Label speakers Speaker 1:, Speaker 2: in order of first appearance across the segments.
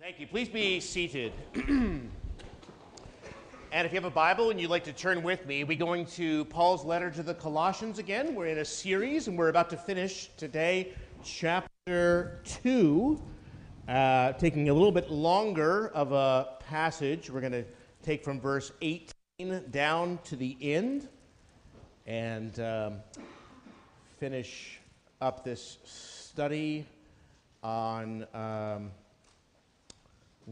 Speaker 1: Thank you. Please be seated. and if you have a Bible and you'd like to turn with me, we're going to Paul's letter to the Colossians again. We're in a series and we're about to finish today chapter 2, uh, taking a little bit longer of a passage. We're going to take from verse 18 down to the end and um, finish up this study on. Um,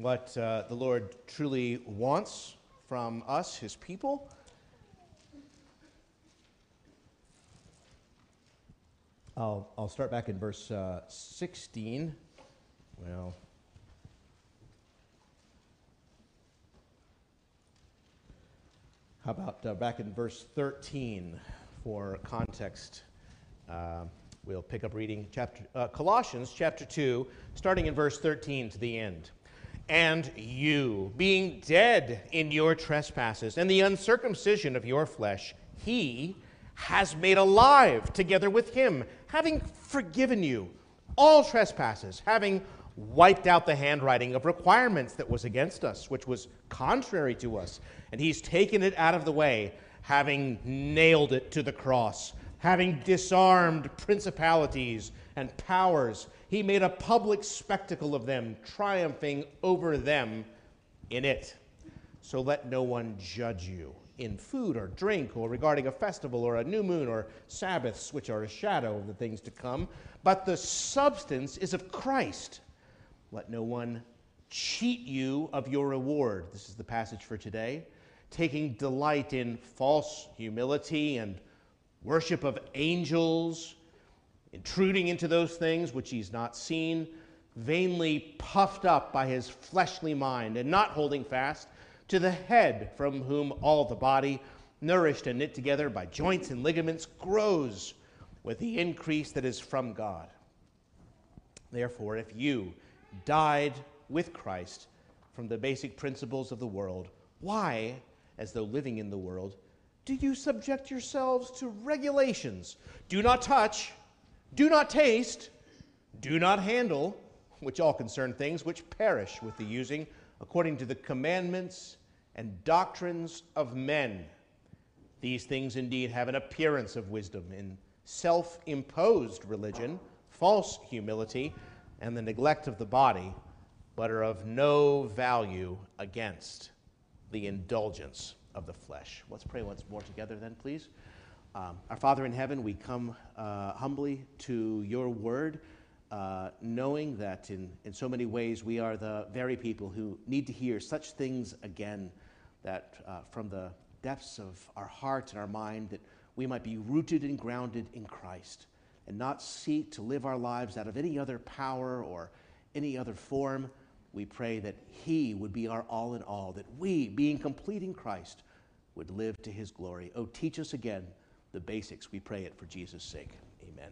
Speaker 1: what uh, the Lord truly wants from us, his people. I'll, I'll start back in verse uh, 16. Well, how about uh, back in verse 13 for context? Uh, we'll pick up reading chapter, uh, Colossians chapter 2, starting in verse 13 to the end and you, being dead in your trespasses and the uncircumcision of your flesh, he has made alive together with him, having forgiven you all trespasses, having wiped out the handwriting of requirements that was against us, which was contrary to us. And he's taken it out of the way, having nailed it to the cross, having disarmed principalities and powers he made a public spectacle of them, triumphing over them in it. So let no one judge you in food or drink, or regarding a festival, or a new moon, or Sabbaths, which are a shadow of the things to come. But the substance is of Christ. Let no one cheat you of your reward. This is the passage for today. Taking delight in false humility and worship of angels intruding into those things which he's not seen, vainly puffed up by his fleshly mind, and not holding fast to the head, from whom all the body, nourished and knit together by joints and ligaments, grows with the increase that is from God. Therefore, if you died with Christ from the basic principles of the world, why, as though living in the world, do you subject yourselves to regulations? Do not touch do not taste, do not handle, which all concern things which perish with the using, according to the commandments and doctrines of men. These things indeed have an appearance of wisdom in self imposed religion, false humility, and the neglect of the body, but are of no value against the indulgence of the flesh. Let's pray once more together, then, please. Um, our Father in heaven, we come uh, humbly to your word, uh, knowing that in, in so many ways we are the very people who need to hear such things again, that uh, from the depths of our heart and our mind, that we might be rooted and grounded in Christ and not seek to live our lives out of any other power or any other form. We pray that He would be our all in all, that we, being complete in Christ, would live to His glory. Oh, teach us again the basics. We pray it for Jesus' sake. Amen.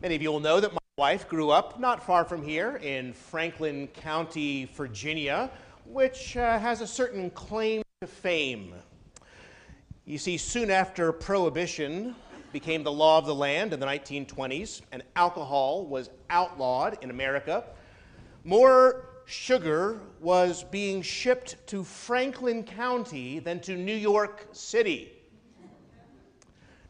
Speaker 1: Many of you will know that my wife grew up not far from here in Franklin County, Virginia, which uh, has a certain claim to fame. You see, soon after Prohibition became the law of the land in the 1920s and alcohol was outlawed in America, more sugar was being shipped to Franklin County than to New York City.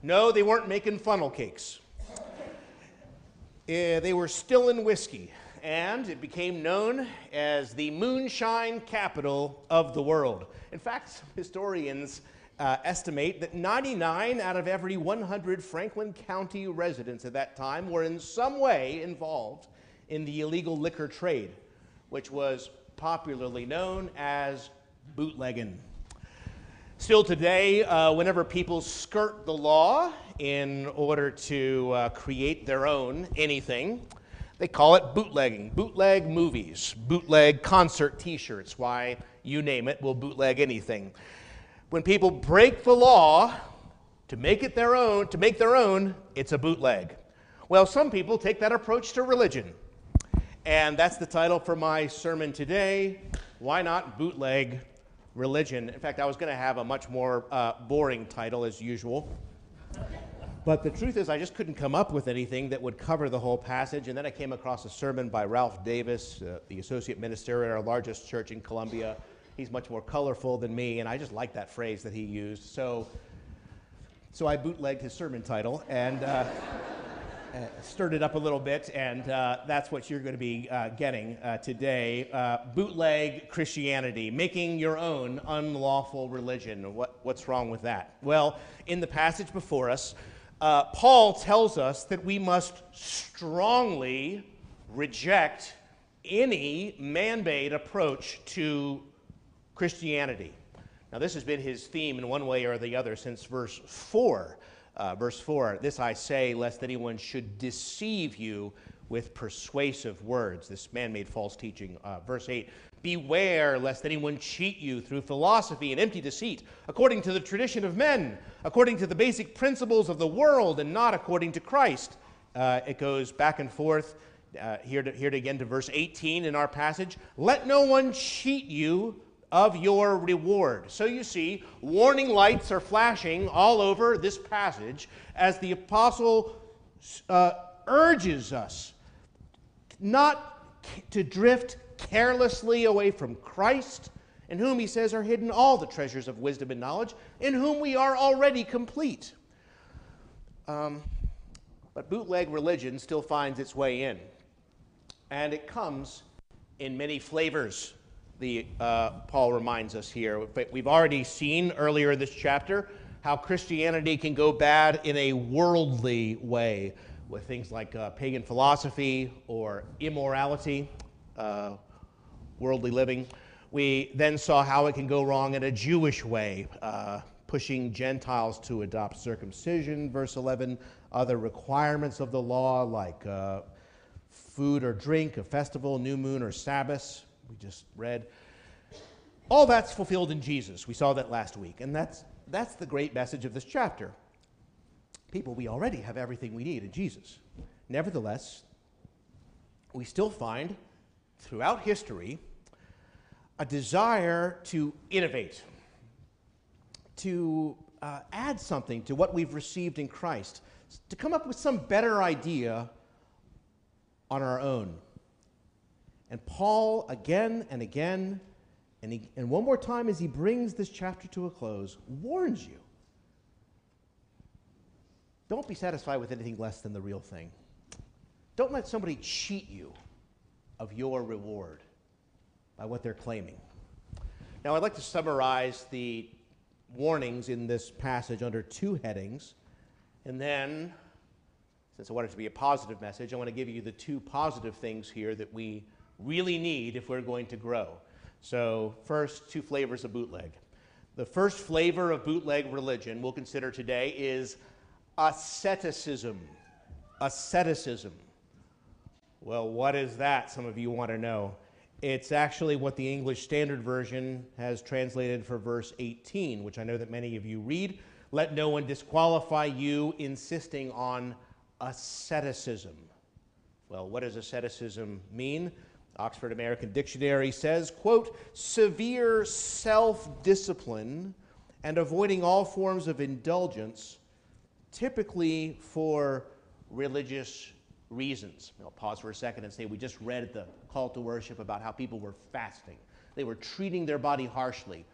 Speaker 1: No, they weren't making funnel cakes. Uh, they were still in whiskey, and it became known as the moonshine capital of the world. In fact, some historians uh, estimate that 99 out of every 100 Franklin County residents at that time were in some way involved in the illegal liquor trade, which was popularly known as bootlegging. Still today, uh, whenever people skirt the law in order to uh, create their own anything, they call it bootlegging. Bootleg movies, bootleg concert t shirts, why you name it, we'll bootleg anything. When people break the law to make it their own, to make their own, it's a bootleg. Well, some people take that approach to religion. And that's the title for my sermon today. Why not bootleg religion. In fact, I was going to have a much more uh, boring title as usual. but the truth is, I just couldn't come up with anything that would cover the whole passage. And then I came across a sermon by Ralph Davis, uh, the associate minister at our largest church in Columbia. He's much more colorful than me, and I just like that phrase that he used. So, so I bootlegged his sermon title and uh, stirred it up a little bit, and uh, that's what you're going to be uh, getting uh, today. Uh, bootleg Christianity, making your own unlawful religion. What, what's wrong with that? Well, in the passage before us, uh, Paul tells us that we must strongly reject any man made approach to Christianity. Now, this has been his theme in one way or the other since verse 4. Uh, verse 4 This I say, lest anyone should deceive you with persuasive words. This man made false teaching. Uh, verse 8 Beware lest anyone cheat you through philosophy and empty deceit, according to the tradition of men, according to the basic principles of the world, and not according to Christ. Uh, it goes back and forth. Uh, here, to, here to again to verse 18 in our passage. Let no one cheat you of your reward. So you see, warning lights are flashing all over this passage as the apostle uh, urges us not to drift carelessly away from Christ, in whom he says are hidden all the treasures of wisdom and knowledge, in whom we are already complete. Um, but bootleg religion still finds its way in, and it comes in many flavors. The uh, Paul reminds us here. But we've already seen earlier this chapter how Christianity can go bad in a worldly way with things like uh, pagan philosophy or immorality. Uh, worldly living. We then saw how it can go wrong in a Jewish way, uh, pushing Gentiles to adopt circumcision, verse 11, other requirements of the law like uh, food or drink, a festival, new moon, or Sabbath. We just read. All that's fulfilled in Jesus. We saw that last week. And that's, that's the great message of this chapter. People, we already have everything we need in Jesus. Nevertheless, we still find throughout history a desire to innovate, to uh, add something to what we've received in Christ, to come up with some better idea on our own. And Paul, again and again, and, he, and one more time as he brings this chapter to a close, warns you don't be satisfied with anything less than the real thing. Don't let somebody cheat you of your reward by what they're claiming. Now, I'd like to summarize the warnings in this passage under two headings. And then, since I want it to be a positive message, I want to give you the two positive things here that we really need if we're going to grow. So, first, two flavors of bootleg. The first flavor of bootleg religion we'll consider today is asceticism. Asceticism. Well, what is that? Some of you want to know. It's actually what the English Standard Version has translated for verse 18, which I know that many of you read. Let no one disqualify you insisting on asceticism. Well, what does asceticism mean? Oxford American Dictionary says, quote, severe self-discipline and avoiding all forms of indulgence, typically for religious reasons. I'll pause for a second and say we just read the call to worship about how people were fasting. They were treating their body harshly,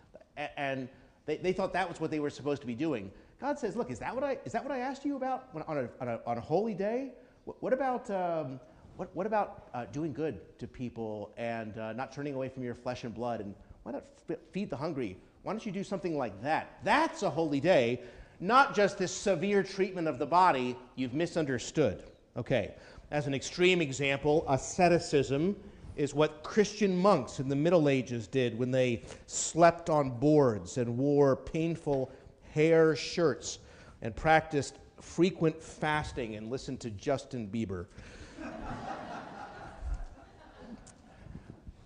Speaker 1: and they, they thought that was what they were supposed to be doing. God says, Look, is that what I, is that what I asked you about on a, on a, on a holy day? What, what about, um, what, what about uh, doing good to people and uh, not turning away from your flesh and blood? And why not feed the hungry? Why don't you do something like that? That's a holy day, not just this severe treatment of the body you've misunderstood. Okay, as an extreme example, asceticism is what Christian monks in the Middle Ages did when they slept on boards and wore painful hair shirts and practiced frequent fasting and listened to Justin Bieber.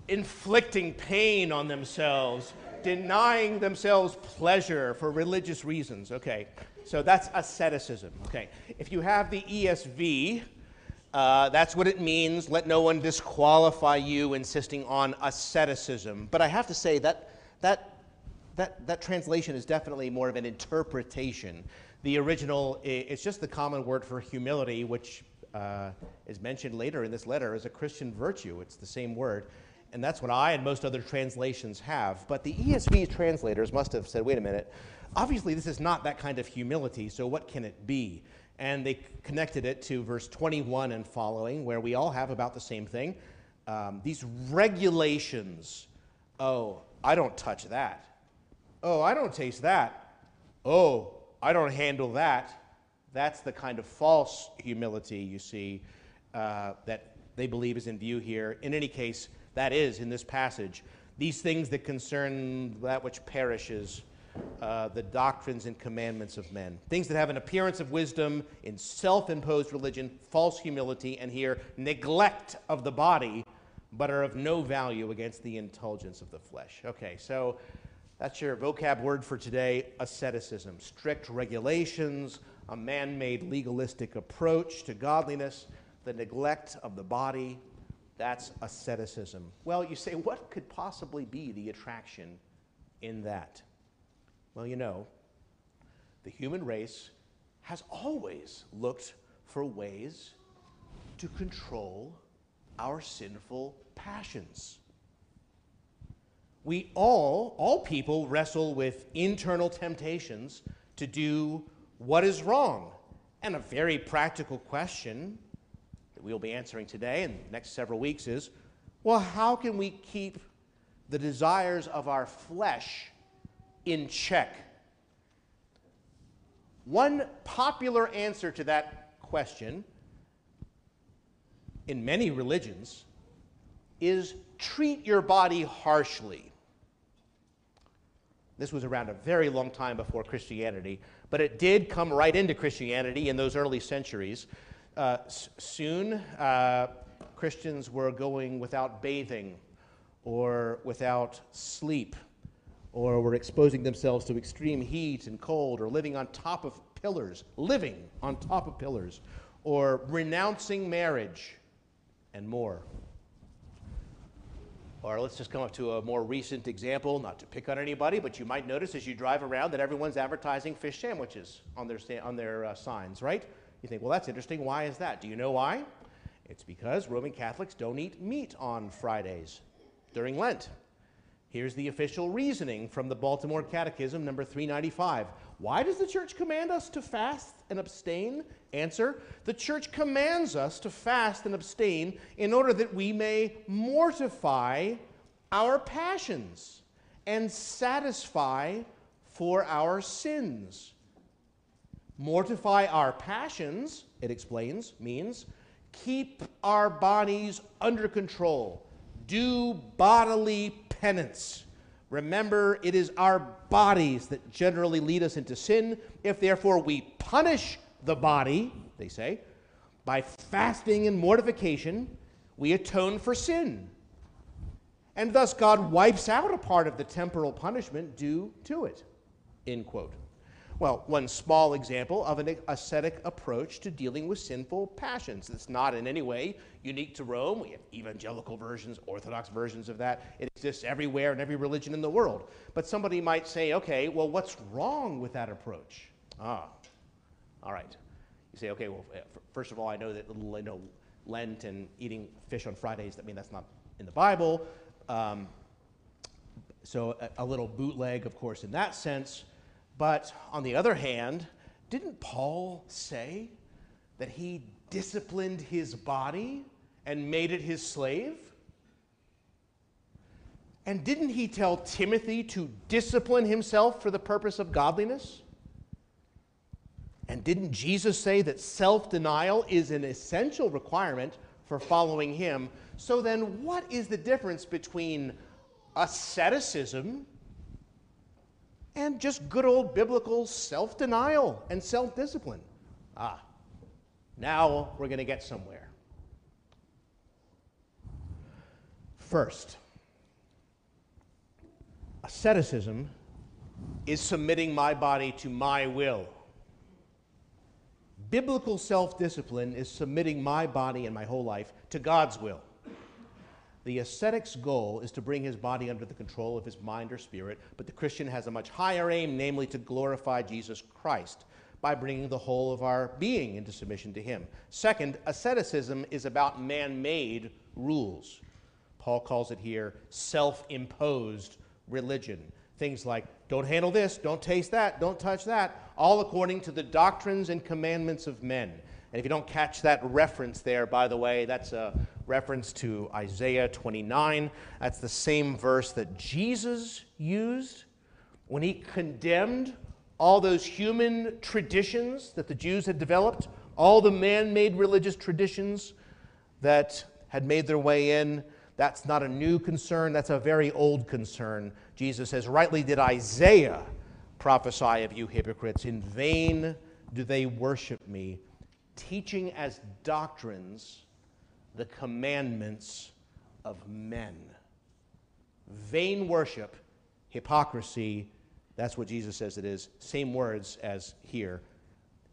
Speaker 1: Inflicting pain on themselves, denying themselves pleasure for religious reasons. Okay, so that's asceticism. Okay, if you have the ESV, uh, that's what it means. Let no one disqualify you, insisting on asceticism. But I have to say that that that, that translation is definitely more of an interpretation The original, it's just the common word for humility, which uh, is mentioned later in this letter as a Christian virtue. It's the same word. And that's what I and most other translations have. But the ESV translators must have said, wait a minute, obviously this is not that kind of humility, so what can it be? And they connected it to verse 21 and following, where we all have about the same thing. Um, these regulations. Oh, I don't touch that. Oh, I don't taste that. Oh, I don't handle that. That's the kind of false humility, you see, uh, that they believe is in view here. In any case, that is in this passage. These things that concern that which perishes, uh, the doctrines and commandments of men. Things that have an appearance of wisdom in self imposed religion, false humility, and here, neglect of the body, but are of no value against the indulgence of the flesh. Okay, so that's your vocab word for today asceticism. Strict regulations, a man made legalistic approach to godliness, the neglect of the body. That's asceticism. Well, you say, what could possibly be the attraction in that? Well, you know, the human race has always looked for ways to control our sinful passions. We all, all people, wrestle with internal temptations to do what is wrong. And a very practical question that we'll be answering today and next several weeks is well, how can we keep the desires of our flesh in check? One popular answer to that question in many religions is treat your body harshly. This was around a very long time before Christianity, but it did come right into Christianity in those early centuries. Uh, soon, uh, Christians were going without bathing or without sleep or were exposing themselves to extreme heat and cold or living on top of pillars, living on top of pillars, or renouncing marriage and more. Or let's just come up to a more recent example, not to pick on anybody, but you might notice as you drive around that everyone's advertising fish sandwiches on their, on their uh, signs, right? You think, well, that's interesting. Why is that? Do you know why? It's because Roman Catholics don't eat meat on Fridays during Lent. Here's the official reasoning from the Baltimore Catechism, number 395. Why does the church command us to fast and abstain? Answer The church commands us to fast and abstain in order that we may mortify our passions and satisfy for our sins. Mortify our passions, it explains, means keep our bodies under control, do bodily penance. Remember, it is our bodies that generally lead us into sin. If therefore we punish the body, they say, by fasting and mortification, we atone for sin. And thus God wipes out a part of the temporal punishment due to it. End quote. Well, one small example of an ascetic approach to dealing with sinful passions. It's not in any way unique to Rome. We have evangelical versions, Orthodox versions of that. It exists everywhere in every religion in the world. But somebody might say, okay, well, what's wrong with that approach? Ah, all right. You say, okay, well, first of all, I know that you know, Lent and eating fish on Fridays, I mean, that's not in the Bible. Um, so a, a little bootleg, of course, in that sense. But on the other hand, didn't Paul say that he disciplined his body and made it his slave? And didn't he tell Timothy to discipline himself for the purpose of godliness? And didn't Jesus say that self denial is an essential requirement for following him? So then, what is the difference between asceticism and just good old biblical self denial and self discipline. Ah, now we're going to get somewhere. First, asceticism is submitting my body to my will. Biblical self discipline is submitting my body and my whole life to God's will. The ascetic's goal is to bring his body under the control of his mind or spirit, but the Christian has a much higher aim, namely to glorify Jesus Christ. by bringing the whole of our being into submission to Him. Second, asceticism is about man made rules. Paul calls it here self imposed religion. Things like don't handle this, don't taste that, don't touch that, all according to the doctrines and commandments of men. And if you don't catch that reference there, by the way, that's a reference to Isaiah 29. That's the same verse that Jesus used when he condemned all those human traditions that the Jews had developed, all the man made religious traditions that had made their way in. That's not a new concern, that's a very old concern. Jesus says, Rightly did Isaiah prophesy of you hypocrites. In vain do they worship me, teaching as doctrines the commandments of men. Vain worship, hypocrisy, that's what Jesus says it is. Same words as here.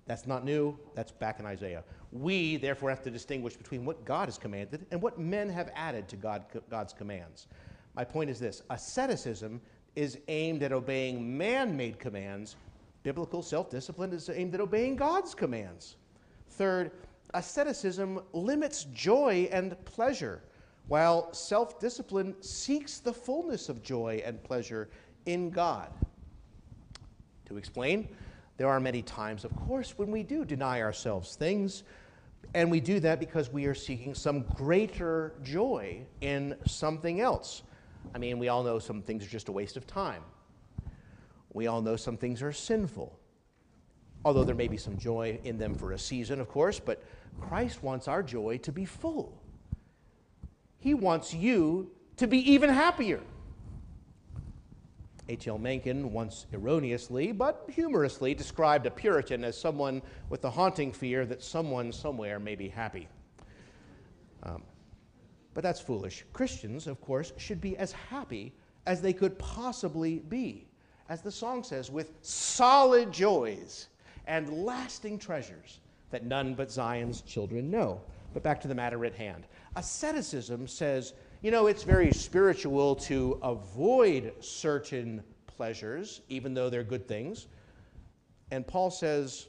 Speaker 1: That's not new, that's back in Isaiah. We, therefore, have to distinguish between what God has commanded and what men have added to God, God's commands. My point is this asceticism is aimed at obeying man made commands, biblical self discipline is aimed at obeying God's commands. Third, asceticism limits joy and pleasure, while self discipline seeks the fullness of joy and pleasure in God. To explain, there are many times, of course, when we do deny ourselves things, and we do that because we are seeking some greater joy in something else. I mean, we all know some things are just a waste of time. We all know some things are sinful, although there may be some joy in them for a season, of course, but Christ wants our joy to be full. He wants you to be even happier. H.L. Mencken once erroneously, but humorously, described a Puritan as someone with the haunting fear that someone somewhere may be happy. Um, but that's foolish. Christians, of course, should be as happy as they could possibly be. As the song says, with solid joys and lasting treasures that none but Zion's children know. But back to the matter at hand. Asceticism says you know, it's very spiritual to avoid certain pleasures, even though they're good things. And Paul says,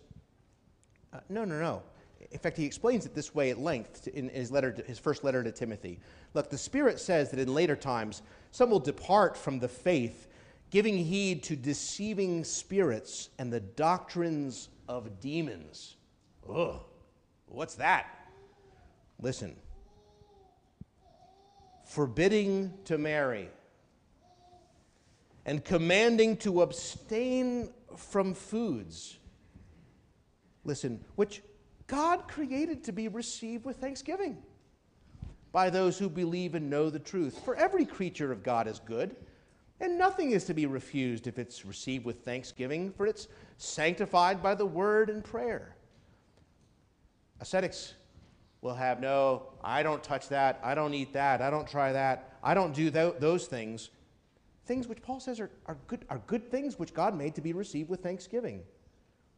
Speaker 1: uh, no, no, no. In fact, he explains it this way at length in his, letter to, his first letter to Timothy. Look, the Spirit says that in later times, some will depart from the faith, giving heed to deceiving spirits and the doctrines of demons. Ugh, what's that? Listen forbidding to marry, and commanding to abstain from foods. Listen, which God created to be received with thanksgiving by those who believe and know the truth. For every creature of God is good, and nothing is to be refused if it's received with thanksgiving, for it's sanctified by the word and prayer. Ascetics will have no, I don't touch that, I don't eat that, I don't try that, I don't do th- those things. Things which Paul says are, are, good, are good things which God made to be received with thanksgiving.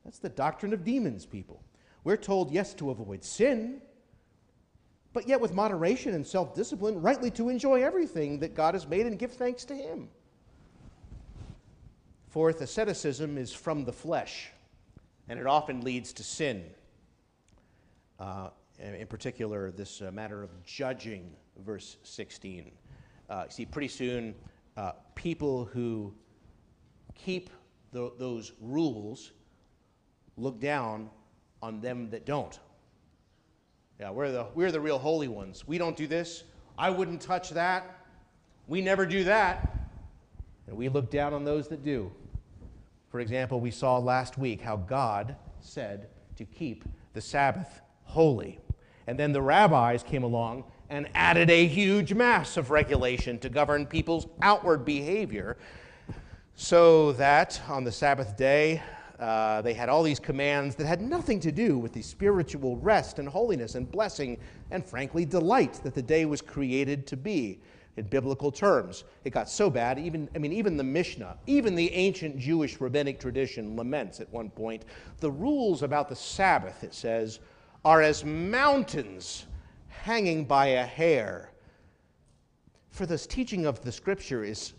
Speaker 1: That's the doctrine of demons, people. We're told, yes, to avoid sin, but yet with moderation and self discipline, rightly to enjoy everything that God has made and give thanks to Him. Fourth, asceticism is from the flesh, and it often leads to sin. Uh, in particular, this uh, matter of judging, verse 16. Uh, see, pretty soon, uh, people who keep the, those rules look down on them that don't. Yeah, we're the, we're the real holy ones. We don't do this. I wouldn't touch that. We never do that. And we look down on those that do. For example, we saw last week how God said to keep the Sabbath holy. And then the rabbis came along and added a huge mass of regulation to govern people's outward behavior so that on the Sabbath day, uh, they had all these commands that had nothing to do with the spiritual rest and holiness and blessing and, frankly, delight that the day was created to be in biblical terms. It got so bad, even, I mean, even the Mishnah, even the ancient Jewish rabbinic tradition laments at one point the rules about the Sabbath, it says, are as mountains hanging by a hair. For this teaching of the scripture is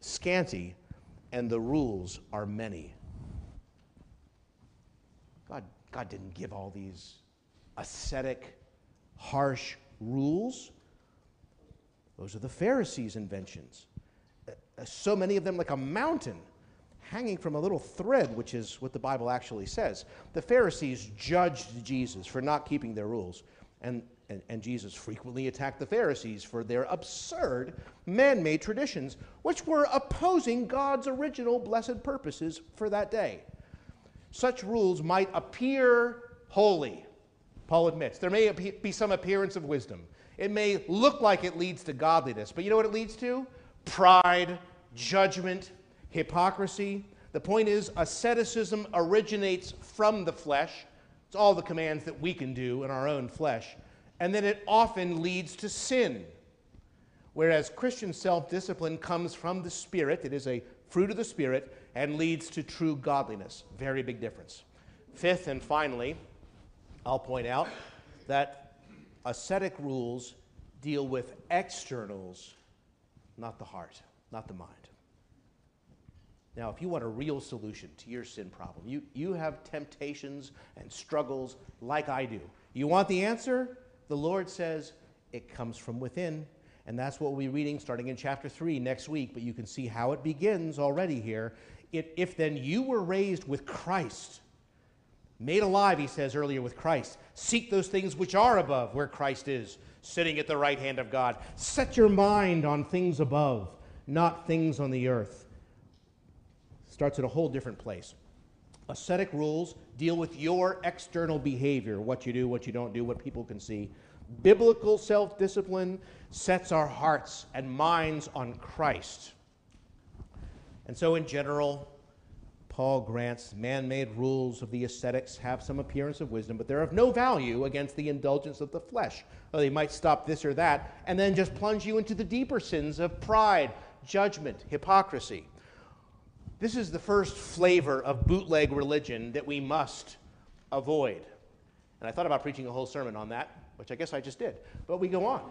Speaker 1: scanty, and the rules are many. God didn't give all these ascetic, harsh rules. Those are the Pharisees' inventions. Uh, so many of them, like a mountain hanging from a little thread, which is what the Bible actually says. The Pharisees judged Jesus for not keeping their rules. And, and, and Jesus frequently attacked the Pharisees for their absurd man made traditions, which were opposing God's original blessed purposes for that day. Such rules might appear holy, Paul admits. There may be some appearance of wisdom. It may look like it leads to godliness, but you know what it leads to? Pride, judgment, hypocrisy. The point is, asceticism originates from the flesh. It's all the commands that we can do in our own flesh. And then it often leads to sin. Whereas Christian self discipline comes from the Spirit, it is a fruit of the Spirit, and leads to true godliness. Very big difference. Fifth and finally, I'll point out that ascetic rules deal with externals, not the heart, not the mind. Now, if you want a real solution to your sin problem, you, you have temptations and struggles like I do. You want the answer? The Lord says it comes from within. And that's what we'll be reading starting in chapter 3 next week. But you can see how it begins already here. It, if then you were raised with Christ, made alive, he says earlier, with Christ, seek those things which are above, where Christ is, sitting at the right hand of God. Set your mind on things above, not things on the earth starts at a whole different place. Ascetic rules deal with your external behavior, what you do, what you don't do, what people can see. Biblical self discipline sets our hearts and minds on Christ. And so, in general, Paul grants man made rules of the ascetics have some appearance of wisdom, but they're of no value against the indulgence of the flesh. They might stop this or that and then just plunge you into the deeper sins of pride, judgment, hypocrisy. This is the first flavor of bootleg religion that we must avoid. And I thought about preaching a whole sermon on that, which I guess I just did. But we go on.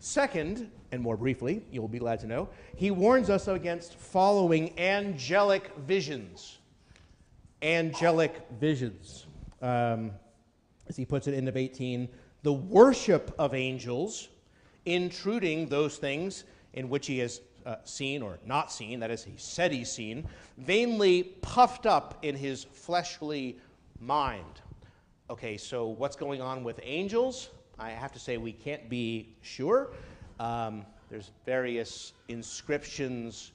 Speaker 1: Second, and more briefly, you'll be glad to know, he warns us against following angelic visions. Angelic visions. Um, as he puts it in of 18, the worship of angels, intruding those things in which he has uh, seen or not seen, that is, he said he's seen, vainly puffed up in his fleshly mind. Okay, so what's going on with angels? I have to say we can't be sure. Um, there's various inscriptions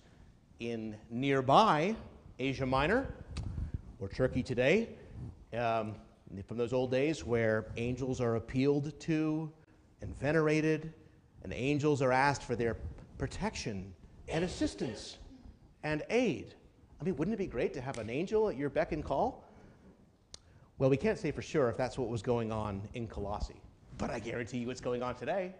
Speaker 1: in nearby Asia Minor or Turkey today um, from those old days where angels are appealed to and venerated, and angels are asked for their protection and assistance and aid. I mean, wouldn't it be great to have an angel at your beck and call? Well, we can't say for sure if that's what was going on in Colossae, but I guarantee you it's going on today.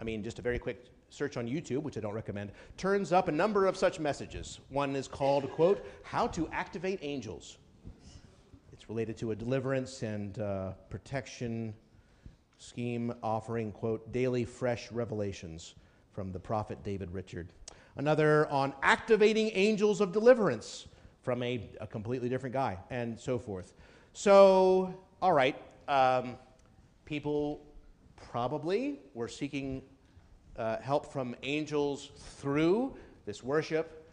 Speaker 1: I mean, just a very quick search on YouTube, which I don't recommend, turns up a number of such messages. One is called, quote, How to Activate Angels. It's related to a deliverance and uh, protection scheme offering, quote, daily fresh revelations from the prophet David Richard. Another on activating angels of deliverance from a, a completely different guy, and so forth. So, all right, um, people probably were seeking uh, help from angels through this worship,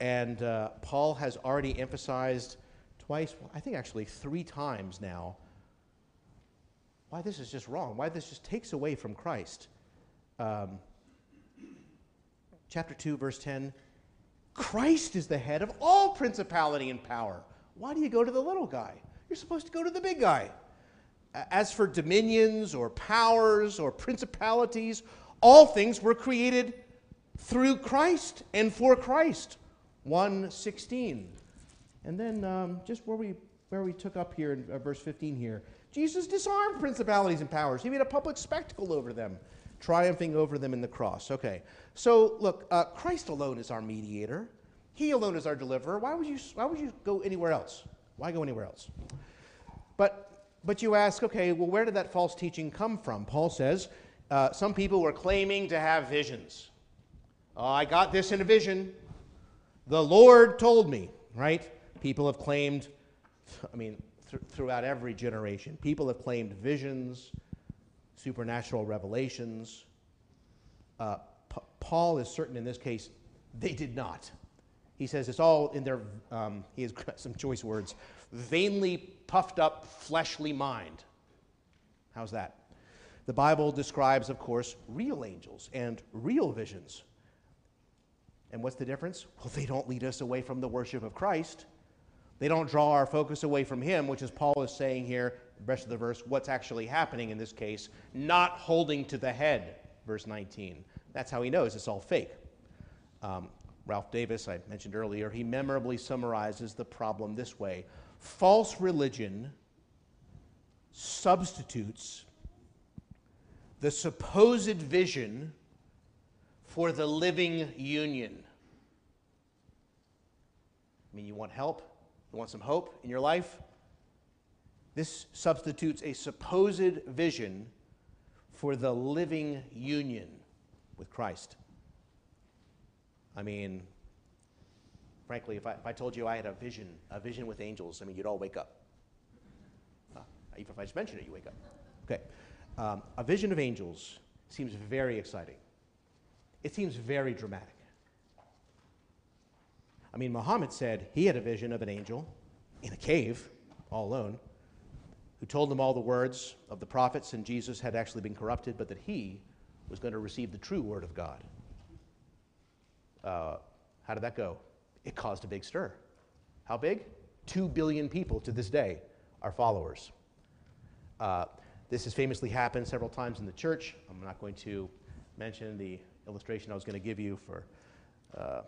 Speaker 1: and uh, Paul has already emphasized twice, I think actually three times now, why this is just wrong, why this just takes away from Christ. Um, chapter 2, verse 10 Christ is the head of all principality and power. Why do you go to the little guy? You're supposed to go to the big guy. As for dominions or powers or principalities, all things were created through Christ and for Christ. 116. And then um, just where we, where we took up here in uh, verse 15 here, Jesus disarmed principalities and powers. He made a public spectacle over them triumphing over them in the cross. Okay, so look, uh, Christ alone is our mediator. He alone is our deliverer. Why would you, why would you go anywhere else? Why go anywhere else? But, but you ask, okay, well, where did that false teaching come from? Paul says uh, some people were claiming to have visions. Oh, I got this in a vision. The Lord told me, right? People have claimed I mean, th- throughout every generation. People have claimed visions, supernatural revelations. Uh, P- Paul is certain in this case they did not. He says it's all in their, um, he has some choice words, vainly puffed up fleshly mind. How's that? The Bible describes, of course, real angels and real visions. And what's the difference? Well, they don't lead us away from the worship of Christ. They don't draw our focus away from Him, which is Paul is saying here, the rest of the verse, what's actually happening in this case, not holding to the head, verse 19. That's how he knows it's all fake. Um, Ralph Davis, I mentioned earlier, he memorably summarizes the problem this way false religion substitutes the supposed vision for the living union. I mean, you want help? You want some hope in your life? This substitutes a supposed vision for the living union with Christ. I mean, frankly, if I, if I told you I had a vision, a vision with angels, I mean, you'd all wake up. Uh, even if I just mention it, you wake up. Okay. Um, a vision of angels seems very exciting. It seems very dramatic. I mean, Muhammad said he had a vision of an angel in a cave, all alone, who told him all the words of the prophets, and Jesus had actually been corrupted, but that he was going to receive the true word of God. Uh, how did that go? It caused a big stir. How big? Two billion people to this day are followers. Uh, this has famously happened several times in the church. I'm not going to mention the illustration I was going to give you for, uh,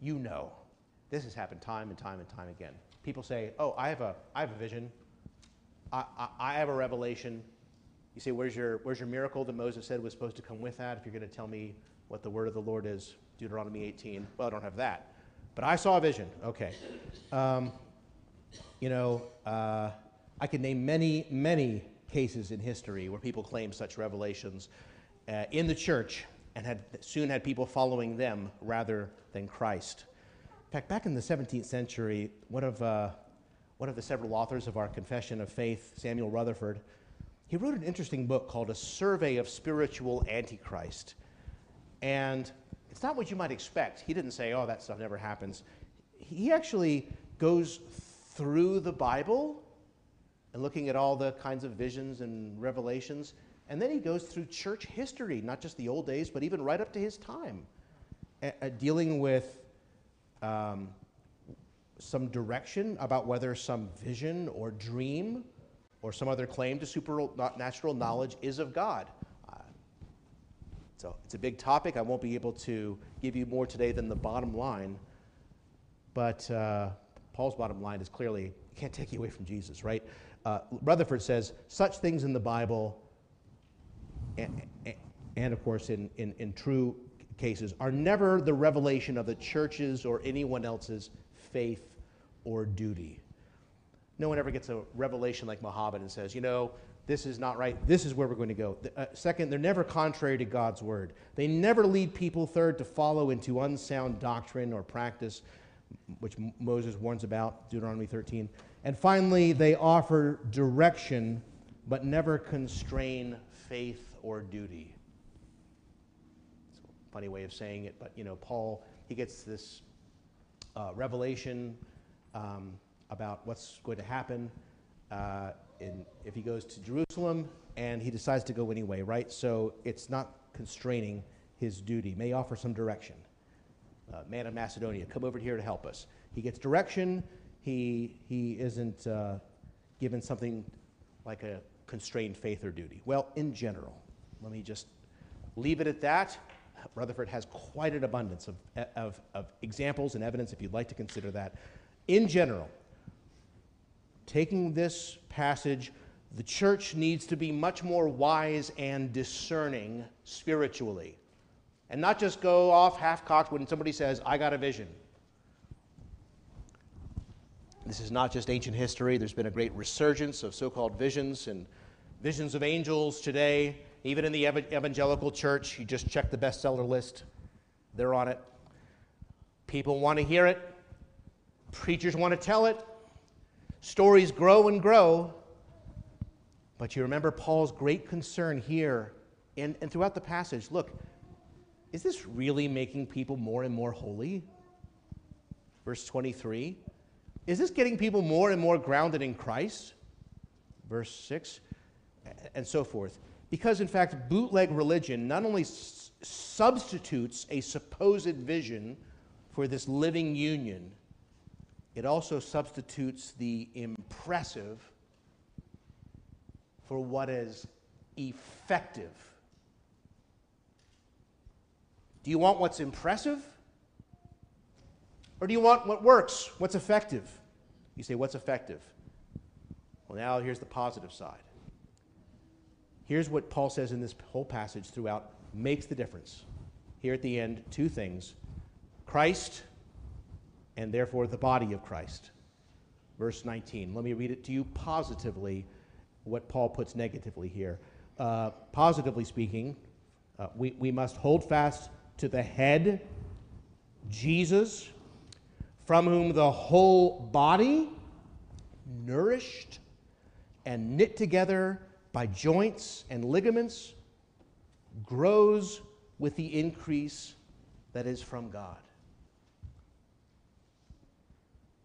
Speaker 1: you know. This has happened time and time and time again. People say, Oh, I have a, I have a vision. I, I, I have a revelation. You say, where's your, where's your miracle that Moses said was supposed to come with that? If you're going to tell me what the word of the Lord is, Deuteronomy 18. Well, I don't have that. But I saw a vision. Okay. Um, you know, uh, I can name many, many cases in history where people claim such revelations uh, in the church and had soon had people following them rather than Christ. In fact, back in the 17th century, one of, uh, one of the several authors of our Confession of Faith, Samuel Rutherford, he wrote an interesting book called A Survey of Spiritual Antichrist. And it's not what you might expect. He didn't say, oh, that stuff never happens. He actually goes through the Bible and looking at all the kinds of visions and revelations. And then he goes through church history, not just the old days, but even right up to his time, dealing with um, some direction about whether some vision or dream or some other claim to supernatural knowledge is of God. So it's a big topic. I won't be able to give you more today than the bottom line. But uh, Paul's bottom line is clearly you can't take you away from Jesus, right? Uh, Rutherford says such things in the Bible, and, and of course in, in, in true cases, are never the revelation of the church's or anyone else's faith or duty. No one ever gets a revelation like Muhammad and says, you know, this is not right. This is where we're going to go. Uh, second, they're never contrary to God's word. They never lead people, third, to follow into unsound doctrine or practice, which Moses warns about, Deuteronomy 13. And finally, they offer direction but never constrain faith or duty. It's a funny way of saying it, but you know, Paul, he gets this uh, revelation um, about what's going to happen uh, in, if he goes to Jerusalem, and he decides to go anyway, right? So it's not constraining his duty. May offer some direction. Uh, man of Macedonia, come over here to help us. He gets direction he, he isn't uh, given something like a constrained faith or duty? Well, in general, let me just leave it at that. Rutherford has quite an abundance of, of, of examples and evidence if you'd like to consider that. In general, taking this passage, the church needs to be much more wise and discerning spiritually. And not just go off half cocked when somebody says, I got a vision. This is not just ancient history. There's been a great resurgence of so called visions and visions of angels today. Even in the evangelical church, you just check the bestseller list, they're on it. People want to hear it, preachers want to tell it. Stories grow and grow. But you remember Paul's great concern here and, and throughout the passage. Look, is this really making people more and more holy? Verse 23. Is this getting people more and more grounded in Christ? Verse 6, and so forth. Because, in fact, bootleg religion not only s- substitutes a supposed vision for this living union, it also substitutes the impressive for what is effective. Do you want what's impressive? Or do you want what works, what's effective? You say, what's effective? Well, now here's the positive side. Here's what Paul says in this whole passage throughout makes the difference. Here at the end, two things Christ and therefore the body of Christ. Verse 19. Let me read it to you positively, what Paul puts negatively here. Uh, positively speaking, uh, we, we must hold fast to the head, Jesus, from whom the whole body, nourished and knit together by joints and ligaments, grows with the increase that is from God.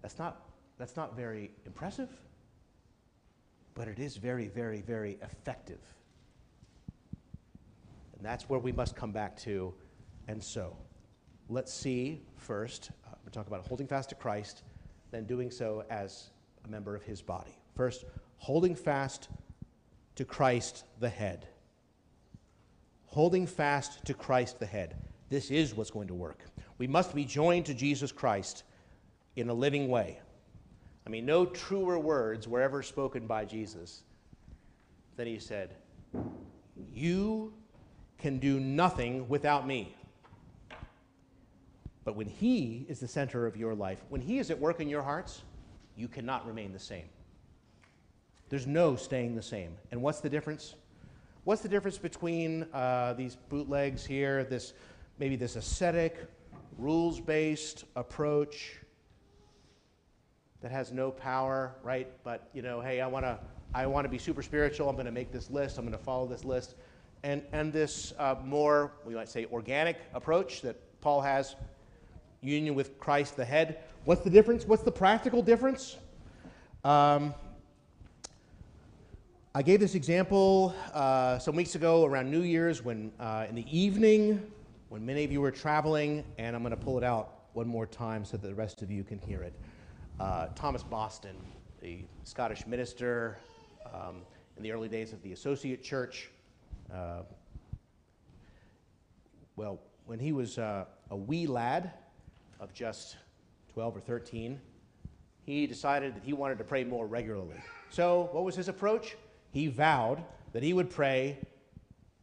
Speaker 1: That's not, that's not very impressive, but it is very, very, very effective. And that's where we must come back to. And so, let's see first, uh, we talk about holding fast to Christ, then doing so as a member of his body. First, holding fast to Christ the head. Holding fast to Christ the head. This is what's going to work. We must be joined to Jesus Christ in a living way. I mean, no truer words were ever spoken by Jesus than he said, You can do nothing without me. But when he is the center of your life, when he is at work in your hearts, you cannot remain the same. There's no staying the same. And what's the difference? What's the difference between uh, these bootlegs here, this maybe this ascetic, rules-based approach that has no power, right? But you know, hey, I want to I want to be super spiritual. I'm going to make this list. I'm going to follow this list, and and this uh, more we might say organic approach that Paul has, union with Christ the head. What's the difference? What's the practical difference? Um, I gave this example uh, some weeks ago around New Year's when, uh, in the evening, when many of you were traveling, and I'm going to pull it out one more time so that the rest of you can hear it. Uh, Thomas Boston, the Scottish minister um, in the early days of the Associate Church, uh, well, when he was uh, a wee lad of just 12 or 13, he decided that he wanted to pray more regularly. So, what was his approach? he vowed that he would pray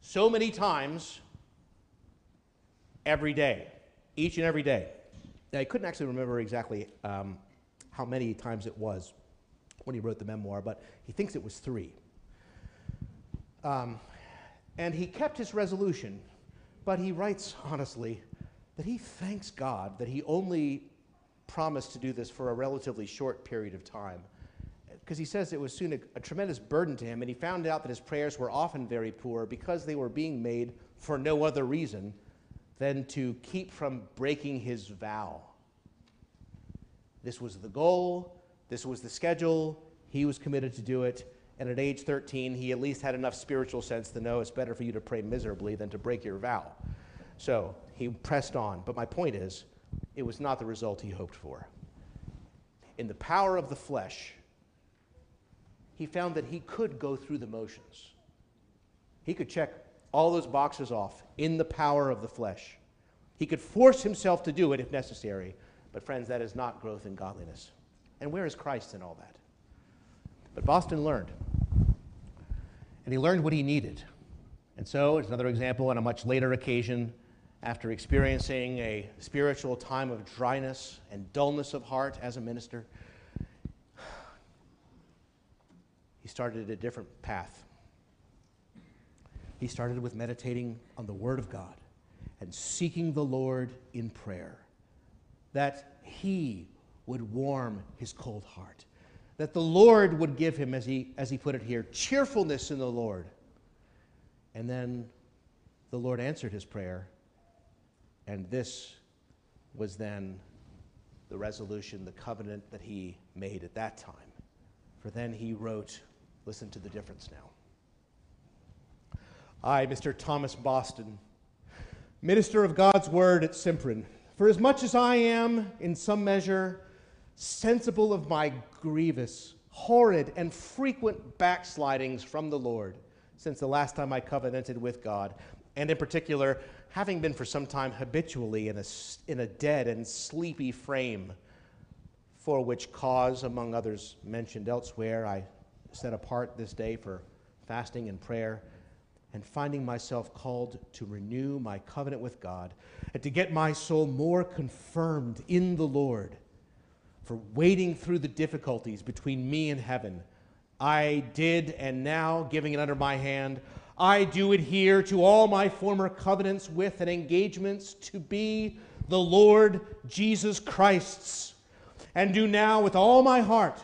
Speaker 1: so many times every day, each and every day. Now, he couldn't actually remember exactly um, how many times it was when he wrote the memoir, but he thinks it was three. Um, and he kept his resolution, but he writes honestly that he thanks God that he only promised to do this for a relatively short period of time because he says it was soon a, a, tremendous burden to him, and he found out that his prayers were often very poor because they were being made for no other reason than to keep from breaking his vow. This was the goal, this was the schedule, he was committed to do it, and at age 13, he at least had enough spiritual sense to know it's better for you to pray miserably than to break your vow. So he pressed on, but my point is, it was not the result he hoped for. In the power of the flesh, he found that he could go through the motions. He could check all those boxes off in the power of the flesh. He could force himself to do it if necessary. But, friends, that is not growth in godliness. And where is Christ in all that? But Boston learned. And he learned what he needed. And so, it's another example on a much later occasion, after experiencing a spiritual time of dryness and dullness of heart as a minister, he started a different path. He started with meditating on the Word of God and seeking the Lord in prayer, that He would warm his cold heart, that the Lord would give him, as he, as he put it here, cheerfulness in the Lord. And then the Lord answered his prayer, and this was then the resolution, the covenant that he made at that time. For then he wrote, listen to the difference now. I, Mr. Thomas Boston, minister of God's word at Simprin, for as much as I am, in some measure, sensible of my grievous, horrid, and frequent backslidings from the Lord since the last time I covenanted with God, and in particular, having been for some time habitually in a, in a dead and sleepy frame, for which cause, among others mentioned elsewhere, I set apart this day for fasting and prayer, and finding myself called to renew my covenant with God, and to get my soul more confirmed in the Lord, for wading through the difficulties between me and heaven. I did, and now, giving it under my hand, I do adhere to all my former covenants with and engagements to be the Lord Jesus Christ's, and do now with all my heart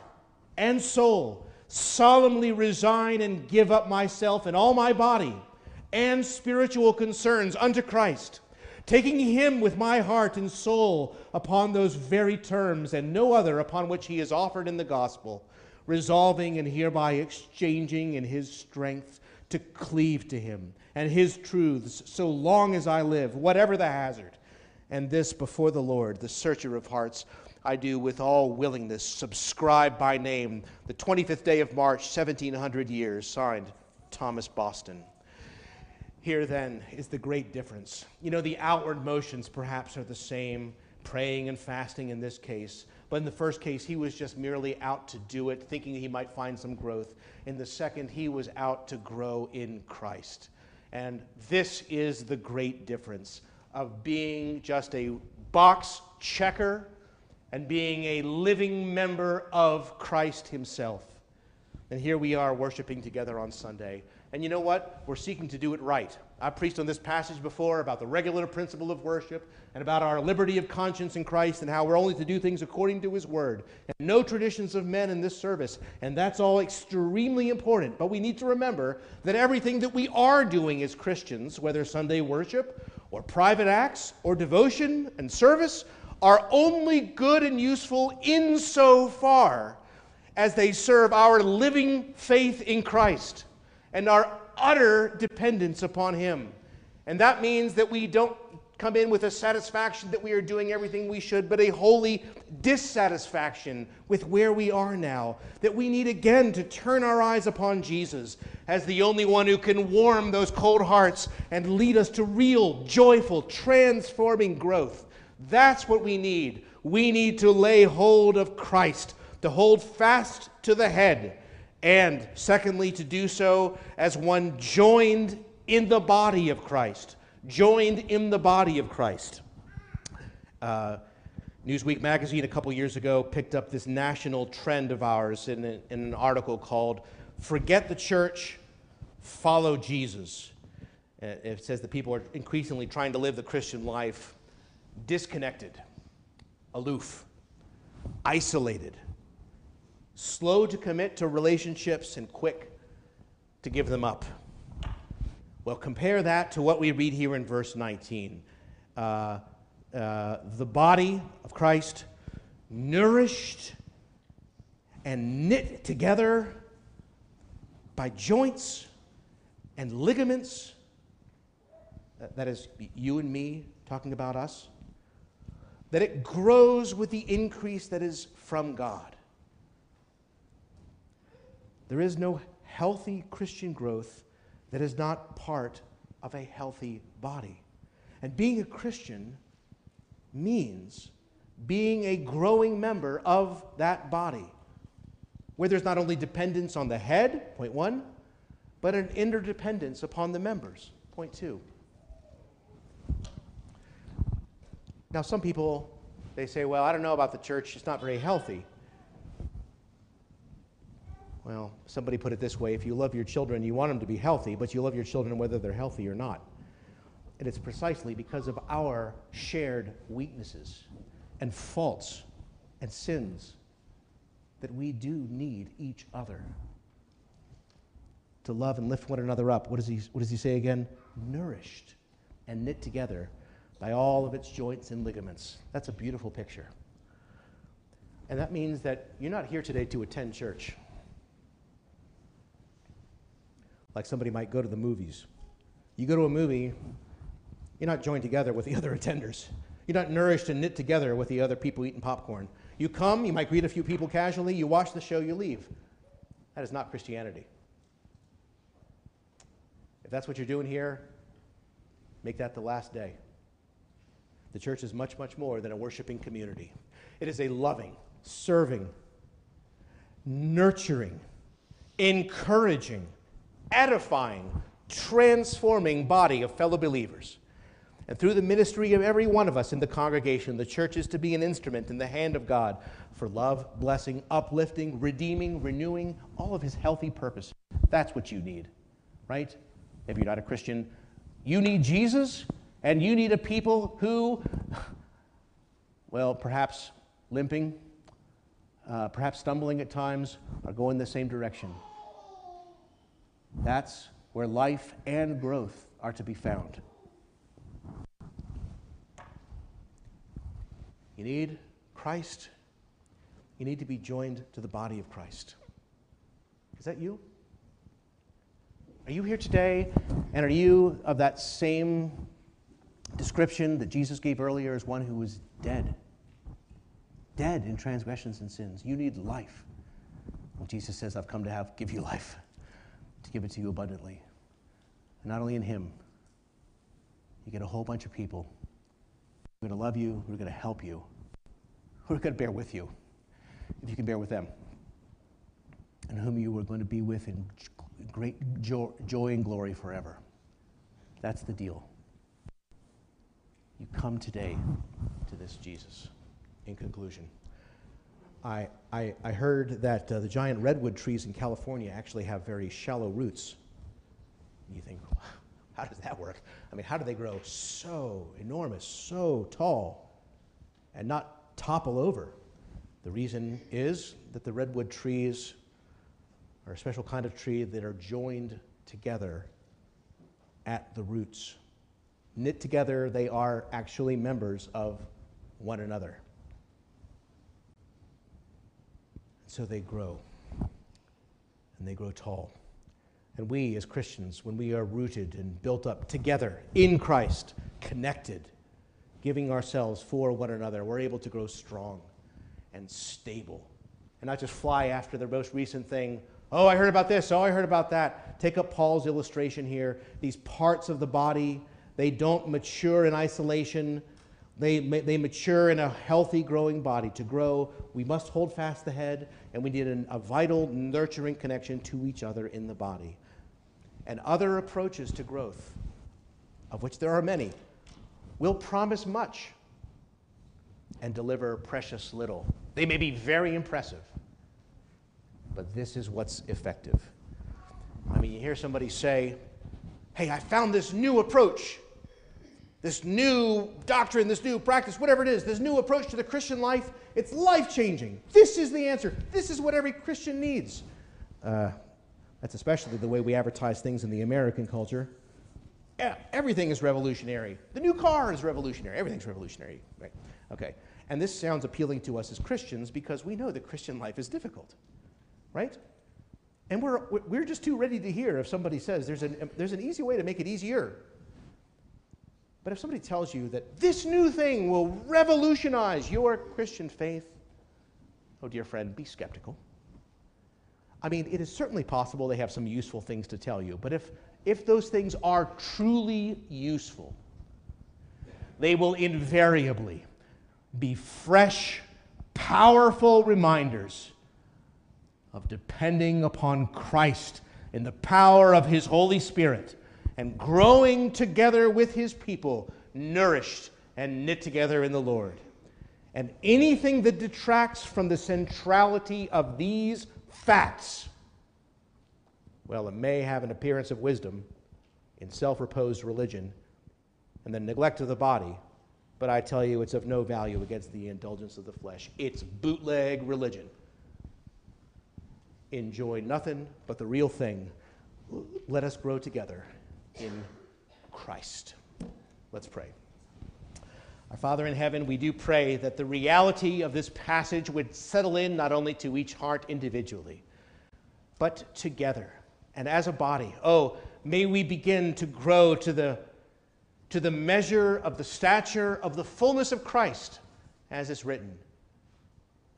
Speaker 1: and soul solemnly resign and give up myself and all my body and spiritual concerns unto Christ, taking him with my heart and soul upon those very terms and no other upon which he is offered in the gospel, resolving and hereby exchanging in his strength to cleave to him and his truths so long as I live, whatever the hazard. And this before the Lord, the searcher of hearts, I do with all willingness subscribe by name the 25th day of March, 1700 years, signed Thomas Boston. Here then is the great difference. You know, the outward motions perhaps are the same, praying and fasting in this case. But in the first case, he was just merely out to do it, thinking he might find some growth. In the second, he was out to grow in Christ. And this is the great difference of being just a box checker and being a living member of Christ himself. And here we are worshiping together on Sunday. And you know what? We're seeking to do it right. I preached on this passage before about the regular principle of worship and about our liberty of conscience in Christ and how we're only to do things according to His Word and no traditions of men in this service. And that's all extremely important. But we need to remember that everything that we are doing as Christians, whether Sunday worship or private acts or devotion and service, are only good and useful insofar as they serve our living faith in Christ and our utter dependence upon Him. And that means that we don't come in with a satisfaction that we are doing everything we should, but a holy dissatisfaction with where we are now. That we need again to turn our eyes upon Jesus as the only one who can warm those cold hearts and lead us to real, joyful, transforming growth. That's what we need. We need to lay hold of Christ, to hold fast to the head and secondly, to do so as one joined in the body of Christ. Joined in the body of Christ. Uh, Newsweek magazine a couple years ago picked up this national trend of ours in, a, in an article called Forget the Church, Follow Jesus. Uh, it says that people are increasingly trying to live the Christian life disconnected, aloof, isolated slow to commit to relationships, and quick to give them up. Well, compare that to what we read here in verse 19. Uh, uh, the body of Christ nourished and knit together by joints and ligaments. That is, you and me talking about us. That it grows with the increase that is from God. There is no healthy Christian growth that is not part of a healthy body. And being a Christian means being a growing member of that body, where there's not only dependence on the head, point one, but an interdependence upon the members, point two. Now, some people, they say, well, I don't know about the church, it's not very healthy. Well, somebody put it this way if you love your children, you want them to be healthy, but you love your children whether they're healthy or not. And it's precisely because of our shared weaknesses and faults and sins that we do need each other to love and lift one another up. What does he, what does he say again? Nourished and knit together by all of its joints and ligaments. That's a beautiful picture. And that means that you're not here today to attend church. Like somebody might go to the movies. You go to a movie, you're not joined together with the other attenders. You're not nourished and knit together with the other people eating popcorn. You come, you might greet a few people casually, you watch the show, you leave. That is not Christianity. If that's what you're doing here, make that the last day. The church is much, much more than a worshiping community. It is a loving, serving, nurturing, encouraging, edifying, transforming body of fellow believers. And through the ministry of every one of us in the congregation, the church is to be an instrument in the hand of God for love, blessing, uplifting, redeeming, renewing, all of his healthy purposes. That's what you need, right? If you're not a Christian, you need Jesus and you need a people who, well, perhaps limping, uh, perhaps stumbling at times, are going the same direction. That's where life and growth are to be found. You need Christ. You need to be joined to the body of Christ. Is that you? Are you here today and are you of that same description that Jesus gave earlier as one who was dead? Dead in transgressions and sins. You need life. Well, Jesus says, I've come to have give you life, to give it to you abundantly. And not only in Him, you get a whole bunch of people we're going to love you. We're going to help you. We're going to bear with you if you can bear with them. And whom you are going to be with in great joy and glory forever. That's the deal. You come today to this Jesus. In conclusion, I, I, I heard that uh, the giant redwood trees in California actually have very shallow roots. You think, how does that work? I mean, how do they grow so enormous, so tall, and not topple over? The reason is that the redwood trees are a special kind of tree that are joined together at the roots. Knit together, they are actually members of one another. So they grow, and they grow tall. And we, as Christians, when we are rooted and built up together in Christ, connected, giving ourselves for one another, we're able to grow strong and stable and not just fly after the most recent thing. Oh, I heard about this. Oh, I heard about that. Take up Paul's illustration here. These parts of the body, they don't mature in isolation. They, they mature in a healthy, growing body. To grow, we must hold fast the head, and we need an, a vital, nurturing connection to each other in the body and other approaches to growth, of which there are many, will promise much and deliver precious little. They may be very impressive, but this is what's effective. I mean, you hear somebody say, Hey, I found this new approach, this new doctrine, this new practice, whatever it is, this new approach to the Christian life. It's life changing. This is the answer. This is what every Christian needs. Uh, that's especially the way we advertise things in the American culture. Yeah, everything is revolutionary. The new car is revolutionary. Everything's revolutionary. Right? Okay. And this sounds appealing to us as Christians because we know that Christian life is difficult. Right? And we're, we're just too ready to hear if somebody says there's an, there's an easy way to make it easier. But if somebody tells you that this new thing will revolutionize your Christian faith, oh, dear friend, be skeptical. I mean, it is certainly possible they have some useful things to tell you, but if, if those things are truly useful, they will invariably be fresh, powerful reminders of depending upon Christ in the power of His Holy Spirit and growing together with His people, nourished and knit together in the Lord. And anything that detracts from the centrality of these facts, well, it may have an appearance of wisdom in self reposed religion and the neglect of the body, but I tell you, it's of no value against the indulgence of the flesh. It's bootleg religion. enjoy nothing but the real thing. Let us grow together in Christ. Let's pray. Our Father in heaven, we do pray that the reality of this passage would settle in not only to each heart individually, but together and as a body. Oh, may we begin to grow to the, to the measure of the stature of the fullness of Christ, as is written,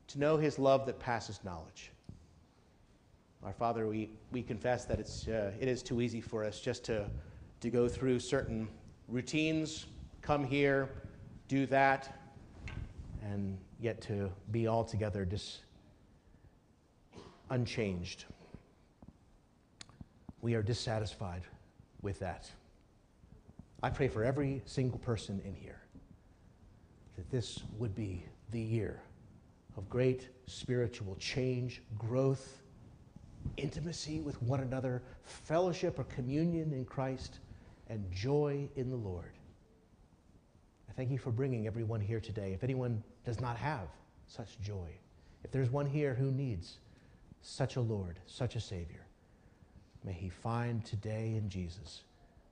Speaker 1: to know his love that passes knowledge. Our Father, we, we confess that it's, uh, it is too easy for us just to, to go through certain routines, come here, do that, and yet to be altogether dis- unchanged. We are dissatisfied with that. I pray for every single person in here that this would be the year of great spiritual change, growth, intimacy with one another, fellowship or communion in Christ, and joy in the Lord. I thank you for bringing everyone here today. If anyone does not have such joy, if there's one here who needs such a Lord, such a Savior, may he find today in Jesus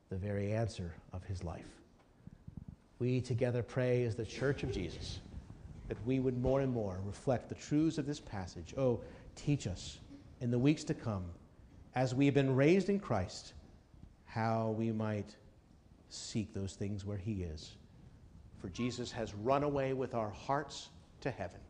Speaker 1: the very answer of his life. We together pray as the Church of Jesus that we would more and more reflect the truths of this passage. Oh, teach us in the weeks to come, as we have been raised in Christ, how we might seek those things where he is. For Jesus has run away with our hearts to heaven.